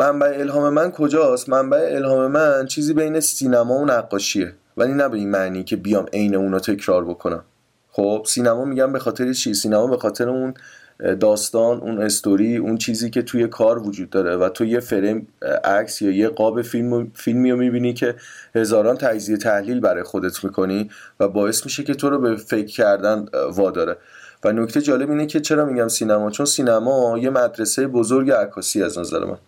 منبع الهام من کجاست؟ منبع الهام من چیزی بین سینما و نقاشیه. ولی نه به این معنی که بیام عین اون رو تکرار بکنم. خب سینما میگم به خاطر چی؟ سینما به خاطر اون داستان اون استوری اون چیزی که توی کار وجود داره و تو یه فریم عکس یا یه قاب فیلم فیلمی رو می‌بینی که هزاران تجزیه تحلیل برای خودت می‌کنی و باعث میشه که تو رو به فکر کردن واداره. و نکته جالب اینه که چرا میگم سینما؟ چون سینما یه مدرسه بزرگ عکاسی از نظر من.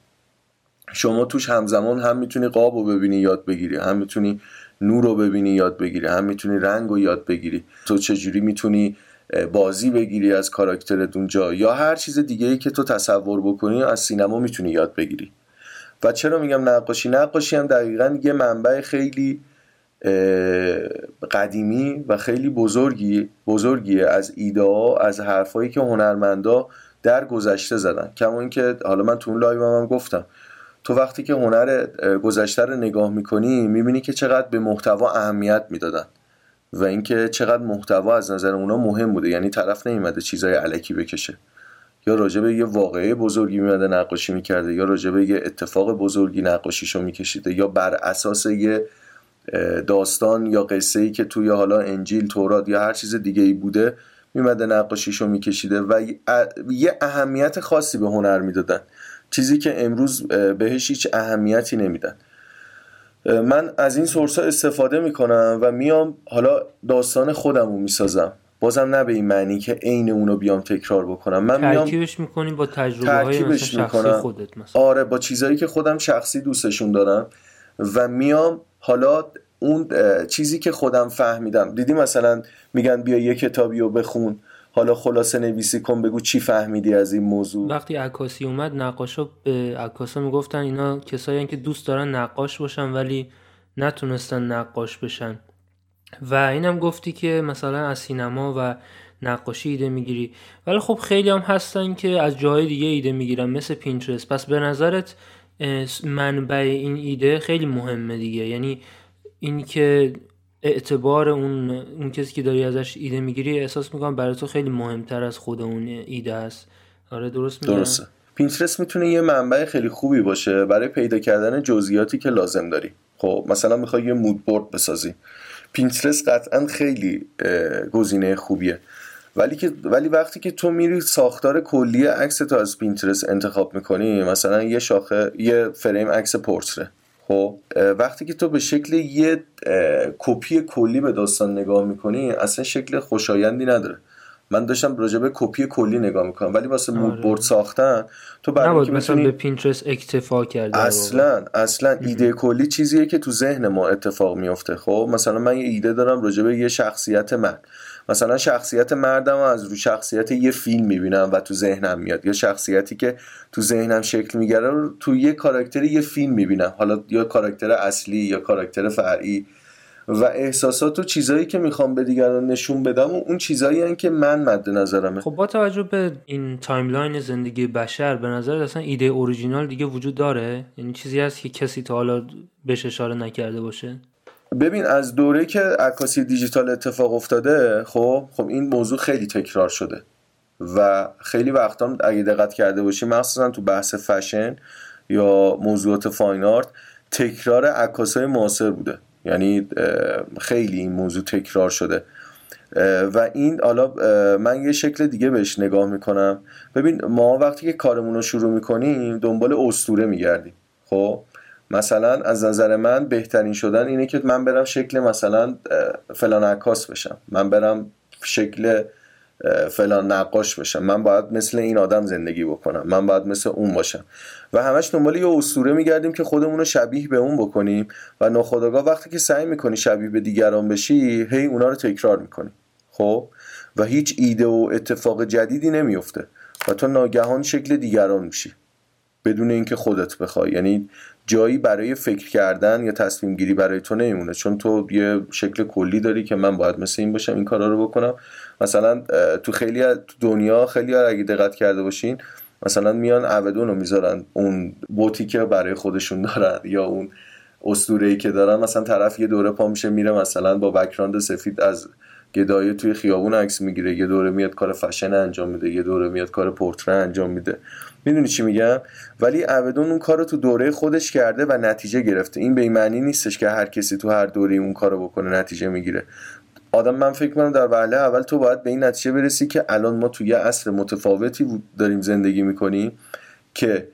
شما توش همزمان هم می‌تونی قاب رو ببینی یاد بگیری. هم می‌تونی نور رو ببینی یاد بگیری. هم می‌تونی رنگ رو یاد بگیری. تو چجوری می‌تونی بازی بگیری از کاراکترت اونجا؟ یا هر چیز دیگه ای که تو تصور بکنی از سینما می‌تونی یاد بگیری. و چرا میگم نقاشی؟ نقاشی هم دقیقا یه منبع خیلی قدیمی و خیلی بزرگی بزرگیه. از ایده ها از حرفایی که هنرمندا در گذشته زدن. کما اینکه حالا من تو اون لایو هم, هم گفتم. تو وقتی که هنر گذشته رو نگاه می‌کنی می‌بینی که چقدر به محتوا اهمیت می‌دادن و اینکه چقدر محتوا از نظر اونا مهم بوده. یعنی طرف نمیمده چیزای علکی بکشه. یا راجع به یه واقعه بزرگی میمده نقاشی می‌کرده یا راجع به یه اتفاق بزرگی نقاشیشو میکشیده یا بر اساس یه داستان یا قصه ای که توی حالا انجیل تورات یا هر چیز دیگه ای بوده میمده نقاشیشو میکشیده و یه اهمیت خاصی به هنر می‌دادن. چیزی که امروز بهش هیچ اهمیتی نمیدن. من از این سورس ها استفاده می‌کنم و میام حالا داستان خودم رو می‌سازم. بازم نه به این معنی که عین اونو بیام تکرار بکنم. من میام ترکیبش می‌کنیم با تجربه های شخصی خودت مثلا. آره با چیزهایی که خودم شخصی دوستشون دارم و میام حالا اون چیزی که خودم فهمیدم. دیدی مثلا میگن بیا یه کتابی رو بخون. حالا خلاصه نویسی کن بگو چی فهمیدی از این موضوع؟ وقتی عکاسی اومد نقاشا به عکاسا می‌گفتن اینا کسایی که دوست دارن نقاش باشن ولی نتونستن نقاش بشن. و اینم گفتی که مثلا از سینما و نقاشی ایده می‌گیری. ولی خب خیلی هم هستن که از جاهای دیگه ایده می‌گیرن مثل پینترست. پس به نظرت منبع این ایده خیلی مهمه دیگه. یعنی این که اعتبار اون اون کسی که داری ازش ایده می‌گیری احساس می‌کنم برای تو خیلی مهمتر از خود اون ایده است. آره درست میگم درسته. پینترست می‌تونه یه منبع خیلی خوبی باشه برای پیدا کردن جزئیاتی که لازم داری. خب مثلا می‌خوای یه مود بورد بسازی. پینترست قطعا خیلی گزینه خوبیه. ولی که ولی وقتی که تو میری ساختار کلی عکس تو از پینترست انتخاب می‌کنی مثلا یه شاخه یه فریم عکس پورتره. خب وقتی که تو به شکل یه کپی کلی به داستان نگاه می‌کنی اصلا شکل خوشایندی نداره. من داشتم راجع به کپی کلی نگاه می‌کنم ولی واسه آره. mood board ساختن تو برای که مثلا به پینترست اکتفا کرده اصلا اصلا ایده کلی چیزیه که تو ذهن ما اتفاق میفته خب مثلا من یه ایده دارم راجع به یه شخصیت من. مثلا شخصیت مردم از رو شخصیت یه فیلم می‌بینم و تو ذهنم میاد. یا شخصیتی که تو ذهنم شکل می‌گیره رو تو یه کاراکتر یه فیلم می‌بینم. حالا یا کاراکتر اصلی یا کاراکتر فرعی. و احساسات و چیزایی که می‌خوام به دیگران نشون بدم و اون چیزایی هن که من مد نظرمه. خب با توجه به این timeline زندگی بشر به نظر اصلا ایده اوریجینال دیگه وجود داره؟ یعنی چیزی هست که کسی تا حالا بهش اشاره نکرده باشه؟ ببین از دوره که عکاسی دیجیتال اتفاق افتاده خب خب این موضوع خیلی تکرار شده. و خیلی وقتا اگه دقت کرده باشی مخصوصا تو بحث فشن یا موضوعات فاین آرت تکرار عکاسای معاصر بوده. یعنی خیلی این موضوع تکرار شده. و این حالا من یه شکل دیگه بهش نگاه می‌کنم. ببین ما وقتی که کارمون رو شروع می‌کنیم دنبال استوره میگردیم. خب؟ مثلا از نظر من بهترین شدن اینه که من برم شکل مثلا فلان عکاس بشم. من برم شکل فلان نقاش بشم. من باید مثل این آدم زندگی بکنم. من باید مثل اون باشم. و همش دنبال یه اسطوره میگردیم که خودمون رو شبیه به اون بکنیم. و ناخودآگاه وقتی که سعی می‌کنی شبیه به دیگران بشی هی اونا رو تکرار می‌کنی. خب؟ و هیچ ایده و اتفاق جدیدی نمیفته و تو ناگهان شکل دیگران میشی. بدون اینکه خودت بخوای. یعنی جایی برای فکر کردن یا تصمیم گیری برای تو نمیمونه. چون تو یه شکل کلی داری که من باید مثل این باشم این کارا رو بکنم. مثلا تو خیلی تو دنیا خیلی اگه دقت کرده باشین مثلا میان اودون رو می‌ذارن اون بوتی که برای خودشون دارن یا اون اسطوره ای که دارن مثلا طرف یه دوره پا میشه میره مثلا با بکراند سفید از گدایه توی خیابون عکس می‌گیره یه دوره میاد کار فشن انجام میده یه دوره میاد کار پورتره انجام میده. می‌دونی چی میگم؟ ولی ابدون اون کار رو تو دوره خودش کرده و نتیجه گرفته. این به معنی نیستش که هر کسی تو هر دوره اون کارو بکنه نتیجه می‌گیره. آدم من فکر کنم در وهله اول تو باید به این نتیجه برسی که الان ما تو یه عصر متفاوتی داریم زندگی می‌کنیم که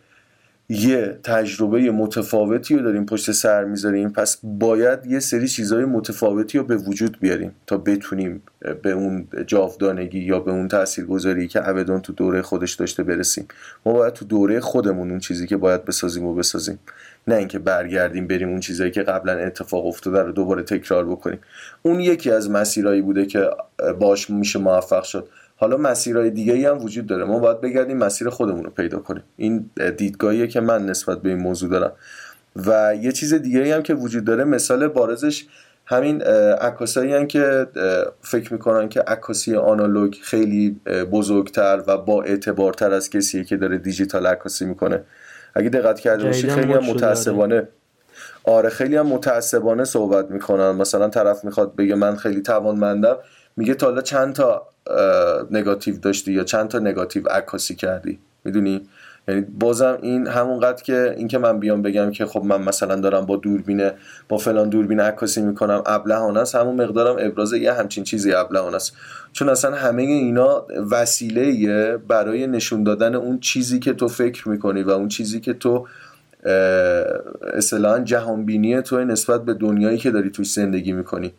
یه تجربه متفاوتی رو داریم پشت سر می‌ذاریم. پس باید یه سری چیزهای متفاوتی رو به وجود بیاریم تا بتونیم به اون جاودانگی یا به اون تاثیرگذاری که ابدان تو دوره خودش داشته برسیم. ما باید تو دوره خودمون اون چیزی که باید بسازیم و بسازیم. نه اینکه برگردیم بریم اون چیزایی که قبلا اتفاق افتاده رو دوباره تکرار بکنیم. اون یکی از مسیرهایی بوده که باش میشه موفق شد. حالا مسیرهای دیگه ای هم وجود داره. ما باید بگردیم مسیر خودمون رو پیدا کنیم. این دیدگاهیه که من نسبت به این موضوع دارم. و یه چیز دیگه ای هم که وجود داره مثال بارزش همین عکاسایی هم که فکر می‌کنن که عکاسی آنالوگ خیلی بزرگتر و با اعتبارتر از کسیه که داره دیجیتال عکاسی می‌کنه. اگه دقت کرده باشی خیلی هم متعصبانه آره. خیلی هم متعصبانه صحبت می‌کنن. مثلا طرف می‌خواد بگه من خیلی توانمندم. میگه تا حالا چند تا نگاتیو داشتی یا چند تا نگاتیو عکاسی کردی؟ می‌دونی؟ یعنی بازم این همونقدر که اینکه من بیام بگم که خب من مثلا دارم با دوربین با فلان دوربین عکاسی می‌کنم ابلهانه است. همون مقدارم ابراز یه همچین چیزی ابلهانه است. چون اصلا همه اینا وسیله برای نشون دادن اون چیزی که تو فکر می‌کنی و اون چیزی که تو اصطلاحا جهانبینی تو نسبت به دنیایی که داری توی زندگی می‌کنی.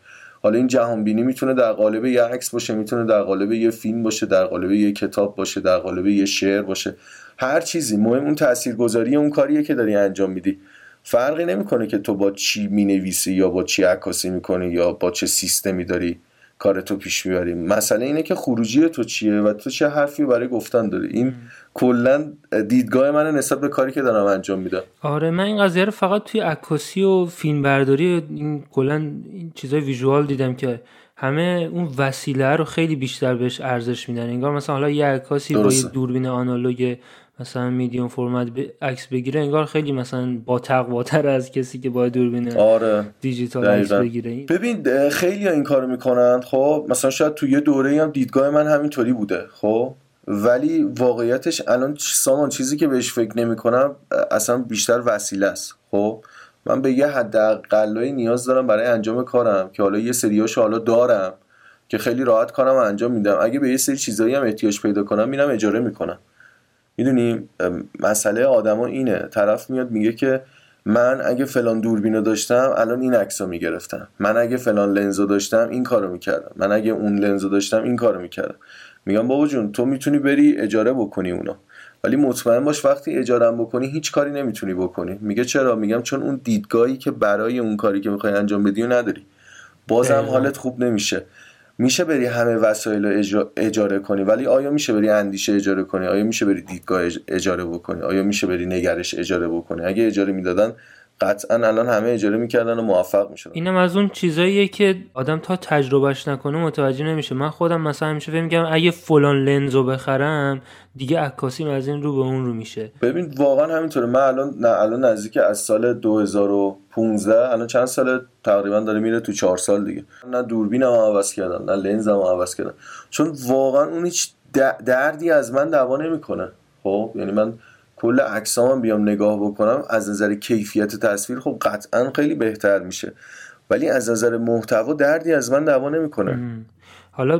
حالا این جهان بینی می‌تونه در قالب یه عکس باشه می‌تونه در قالب یه فیلم باشه در قالب یه کتاب باشه در قالب یه شعر باشه. هر چیزی. مهم اون تاثیرگذاری اون کاریه که داری انجام میدی. فرقی نمی‌کنه که تو با چی می‌نویسی یا با چی عکاسی می‌کنی یا با چه سیستمی داری. کارتو پیش می‌بریم. مسئله اینه که خروجی تو چیه و تو چه حرفی برای گفتن داری؟ این کلا دیدگاه من نسبت به کاری که دارم انجام میدم. آره من این قضیه رو فقط توی عکاسی و فیلم برداری این کلا این چیزای ویژوال دیدم که همه اون وسیله رو خیلی بیشتر بهش ارزش میدن. انگار مثلا حالا یه عکاسی با یه دوربین آنالوگ مثلا میدیوم فرمت عکس بگیره انگار خیلی مثلا با تقواتر از کسی که با دوربین آره. دیجیتال عکس بگیره. ببین خیلی این کارو می‌کنن خب؟ مثلا شاید تو یه دوره هم دیدگاه من همینطوری بوده خب؟ ولی واقعیتش الان سامان چیزی که بهش فکر نمی کنم اصلا بیشتر وسیله است خب؟ من به یه حداقلایی نیاز دارم برای انجام کارم که حالا یه سریاشو حالا دارم که خیلی راحت کارم انجام میدم. اگه به یه سری چیزایی هم احتیاج پیدا کنم میرم اجاره می‌کنم. می‌دونی مسئله آدما اینه. طرف میاد میگه که من اگه فلان دوربینو داشتم الان این عکسو می‌گرفتم. من اگه فلان لنزو داشتم این کارو می‌کردم. من اگه اون لنزو داشتم این کارو می‌کردم. میگم بابا جون تو می‌تونی بری اجاره بکنی اونا ولی مطمئن باش وقتی اجاره بکنی هیچ کاری نمی‌تونی بکنی. میگه چرا؟ میگم چون اون دیدگاهی که برای اون کاری که می‌خوای انجام بدی و نداری. بازم حالت خوب نمیشه. میشه بری همه وسایل رو اجاره کنی؟ ولی آیا میشه بری اندیشه اجاره کنی؟ آیا میشه بری دیدگاه اجاره بکنی؟ آیا میشه بری نگرش اجاره بکنی؟ اگه اجاره می‌دادن قطعا الان همه اجاره می‌کردن و موفق می‌شدن. اینم از اون چیزاییه که آدم تا تجربهش نکنه متوجه نمیشه. من خودم مثلا همیشه فکر میگم اگه فلان لنزو بخرم دیگه عکاسیم از این رو به اون رو میشه. ببین واقعا همینطوره. من الان نه الان نزدیک از سال 2015 الان چند سال تقریبا داره میره تو چهار سال دیگه. نه دوربینم عوض کردم نه لنزم عوض کردم چون واقعا اون هیچ دردی از من دعوا نمی‌کنه. خب؟ یعنی من کل عکسام بیام نگاه بکنم از نظر کیفیت تصویر خب قطعا خیلی بهتر میشه. ولی از نظر محتوا دردی از من دعوا نمی‌کنه. حالا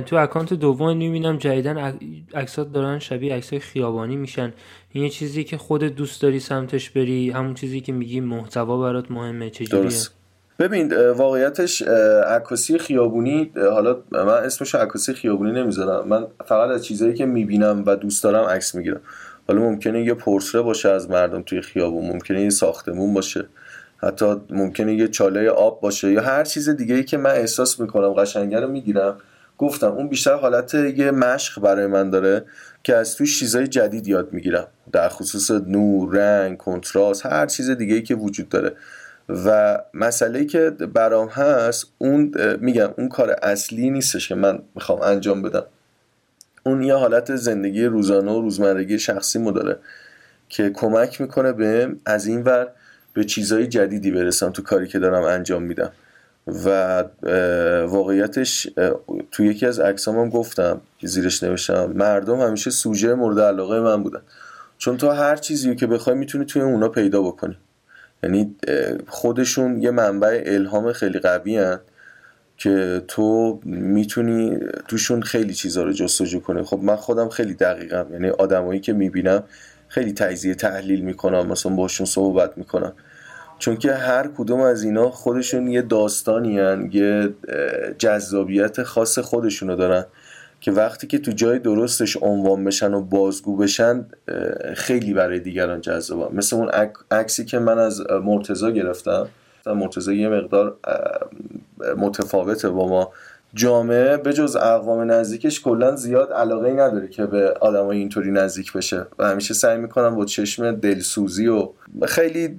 تو اکانت دوم می‌بینم جدیدن عکسات دارن شبیه عکسای خیابانی میشن. این یه چیزی که خودت دوست داری سمتش بری همون چیزی که میگی محتوا برات مهمه چجوریه درست. ببین واقعیتش عکاسی خیابونی حالا من اسمش عکاسی خیابونی نمی‌ذارم. من فقط از چیزایی که می‌بینم و دوست دارم عکس می‌گیرم. حالا ممکنه یه پورتره باشه از مردم توی خیابون ممکنه یه ساختمون باشه. حتی ممکنه یه چاله آب باشه یا هر چیز دیگه ای که من احساس می‌کنم قشنگه رو می‌گیرم. گفتم اون بیشتر حالت یه مشق برای من داره که از توی چیزای جدید یاد می‌گیرم. در خصوص نور رنگ کنتراست هر چیز دیگه ای که وجود داره. و مسئله که برام هست اون میگم اون کار اصلی نیستش که من می‌خوام انجام بدم. اون یه حالت زندگی روزانه و روزمرگی شخصی مو داره که کمک می‌کنه به از این ور به چیزهای جدیدی برسم تو کاری که دارم انجام میدم. و واقعیتش تو یکی از عکسام هم گفتم که زیرش نوشتم مردم همیشه سوژه مورد علاقه من بودن. چون تو هر چیزی که بخوای می‌تونی توی اونا پیدا بکنی. یعنی خودشون یه منبع الهام خیلی قوی هن که تو می‌تونی توشون خیلی چیزا رو جستجو کنی. خب من خودم خیلی دقیقم. یعنی آدمایی که می‌بینم خیلی تجزیه تحلیل می‌کنم. مثلا باشون صحبت می‌کنم. چون که هر کدوم از اینا خودشون یه داستانی هن، یه جذابیت خاص خودشونو دارن که وقتی که تو جای درستش عنوان بشن و بازگو بشن خیلی برای دیگران جذابه. مثل اون عکسی که من از مرتزا گرفتم. مرتزا یه مقدار متفاوته با ما. جامعه به جز اقوام نزدیکش کلا زیاد علاقه ای نداره که به آدمای اینطوری نزدیک بشه. و همیشه سعی می‌کنم با چشم دلسوزی و خیلی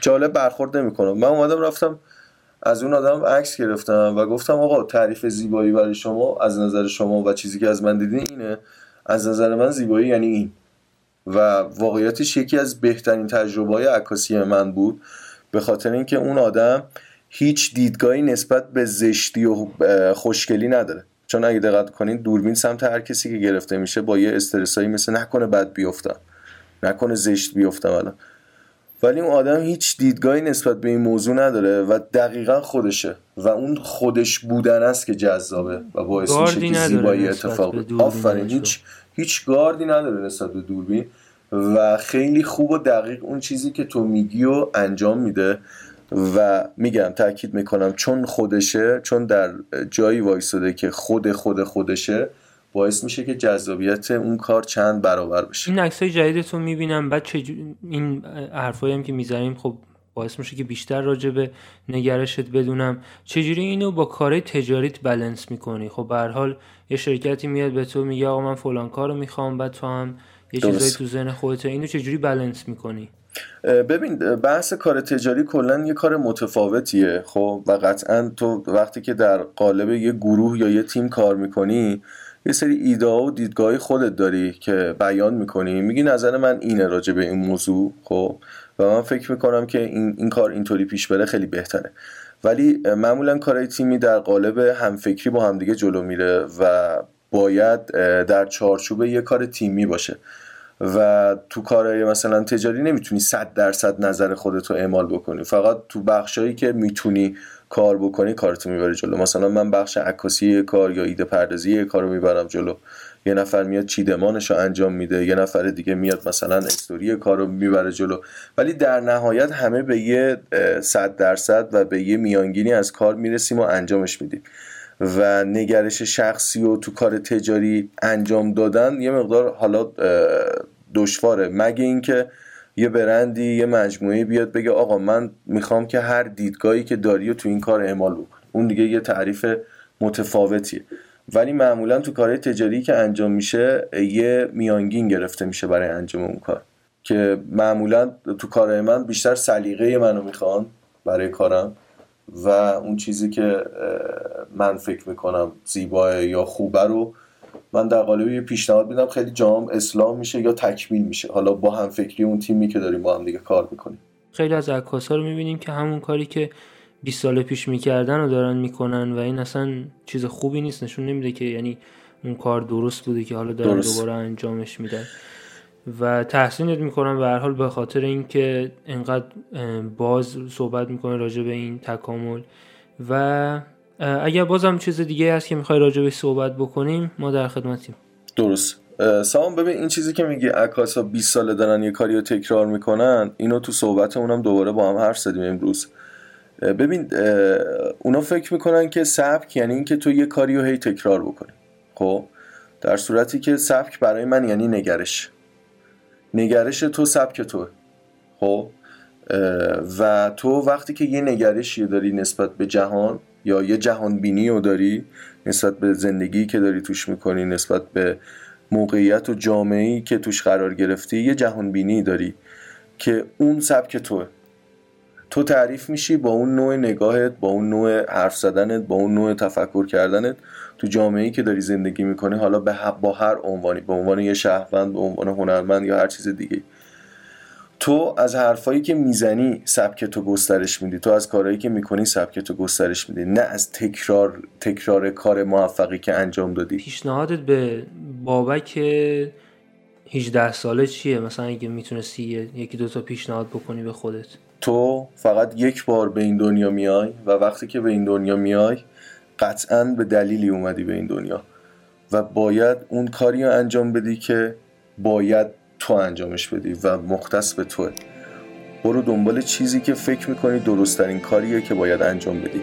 جالب برخورد نمی‌کنم. من اومدم رفتم از اون آدم عکس گرفتم و گفتم آقا تعریف زیبایی برای شما از نظر شما و چیزی که از من دیدین اینه. از نظر من زیبایی یعنی این. و واقعیتش یکی از بهترین تجربه های عکاسی من بود. به خاطر اینکه اون آدم هیچ دیدگاهی نسبت به زشتی و خوشگلی نداره. چون اگه دقت کنین دوربین سمت هر کسی که گرفته میشه با یه استرسایی مثل نکنه بد بیفتم. نکنه زشت بیفتم الان. ولی اون آدم هیچ دیدگاهی نسبت به این موضوع نداره و دقیقا خودشه. و اون خودش بودن است که جذابه و باعث میشه که زیبایی اتفاق آفرین هیچ هیچ گاردی نداره نسبت به دوربین. و خیلی خوب و دقیق اون چیزی که تو میگی و انجام میده و میگم تاکید می‌کنم چون خودشه چون در جایی وایساده که خود خود خودشه باعث میشه که جذابیت اون کار چند برابر بشه. این عکسای جدیدتون می‌بینم بعد چه این حرفایی هم که می‌زنیم خب باعث میشه که بیشتر راجع به نگرشت بدونم. چجوری اینو با کار تجاریت بلنس می‌کنی؟ خب به حال یه شرکتی میاد به تو میگه آقا من فلان کارو می‌خوام بعد تو هم یه چیزایی تو ذهن خودت اینو چجوری بلنس می‌کنی؟ ببین بحث کار تجاری کلا یه کار متفاوتیه خب؟ و قطعا تو وقتی که در قالب یه گروه یا یه تیم کار می‌کنی یه سری ایده و دیدگاهی خودت داری که بیان می‌کنی. میگی نظر من اینه راجع به این موضوع خب؟ و من فکر می‌کنم که این, این کار اینطوری پیش بره خیلی بهتره. ولی معمولا کارهای تیمی در قالب همفکری با همدیگه جلو میره و باید در چارچوب یه کار تیمی باشه. و تو کارهای مثلا تجاری نمی‌تونی صد درصد نظر خودتو اعمال بکنی. فقط تو بخشایی که می‌تونی کار بکنی کارتو می‌بری جلو. مثلا من بخش عکاسی کار یا ایده پردازی کار رو می‌برم جلو. یه نفر میاد چیدمانش رو انجام میده یه نفر دیگه میاد مثلا استوری کار رو می‌بره جلو. ولی در نهایت همه به یه صد درصد و به یه میانگینی از کار می‌رسیم و انجامش میدیم. و نگرش شخصی و تو کار تجاری انجام دادن یه مقدار حالا دشواره. مگه اینکه یه برندی یه مجموعه بیاد بگه آقا من می‌خوام که هر دیدگاهی که داری تو این کار اعمال بکن اون دیگه یه تعریف متفاوتیه. ولی معمولا تو کارهای تجاری که انجام میشه یه میانگین گرفته میشه برای انجام اون کار. که معمولا تو کارهای من بیشتر سلیقه منو می‌خوان برای کارم و اون چیزی که من فکر می‌کنم زیباه یا خوبه رو من در قالب یه پیشنهاد میدم خیلی جام اسلام میشه یا تکمیل میشه. حالا با هم فکری اون تیمی که داریم با هم دیگه کار می‌کنیم. خیلی از عکاسا رو می‌بینیم که همون کاری که 20 سال پیش می‌کردن و دارن می‌کنن و این اصلا چیز خوبی نیست. نشون نمیده که یعنی اون کار درست بوده که حالا دارن دوباره انجامش میدن. و تحسینت می‌کنم به هر حال به خاطر اینکه انقدر باز صحبت می‌کنه راجع به این تکامل. و اگر بازم چیز دیگه هست که می‌خوای راجع به صحبت بکنیم ما در خدمتیم. درست. سام ببین این چیزی که میگی عکاسا 20 ساله دارن یه کاری رو تکرار می‌کنن اینو تو صحبت اونم دوباره با هم حرف زدیم امروز. ببین اونا فکر می‌کنن که سبک یعنی اینکه تو یه کاری رو هی تکرار بکنی. خب؟ در صورتی که سبک برای من یعنی نگرش. نگرش تو سبک تو. خب؟ و تو وقتی که یه نگرشی داری نسبت به جهان یا یه جهان بینی رو داری نسبت به زندگی که داری توش می‌کنی نسبت به موقعیت و جامعه که توش قرار گرفتی یه جهان بینی داری که اون سبک توه. تو تعریف میشی با اون نوع نگاهت با اون نوع حرف زدنت با اون نوع تفکر کردنت تو جامعه ای که داری زندگی می‌کنی حالا به با هر عنوانی به عنوان یه شهروند به عنوان هنرمند یا هر چیز دیگه تو از حرفایی که می‌زنی سبک تو گسترش میدی. تو از کارهایی که می‌کنی سبک تو گسترش میدی. نه از تکرار تکرار کار موفقی که انجام دادی. پیشنهادت به بابک 18 ساله چیه؟ مثلا اگه می‌تونستی یکی دوتا پیشنهاد بکنی به خودت. تو فقط یک بار به این دنیا میای و وقتی که به این دنیا میای قطعا به دلیلی اومدی به این دنیا. و باید اون کاری رو انجام بدی که باید تو انجامش بدی و مختص به توه. برو دنبال چیزی که فکر می‌کنی درستترین کاریه که باید انجام بدی.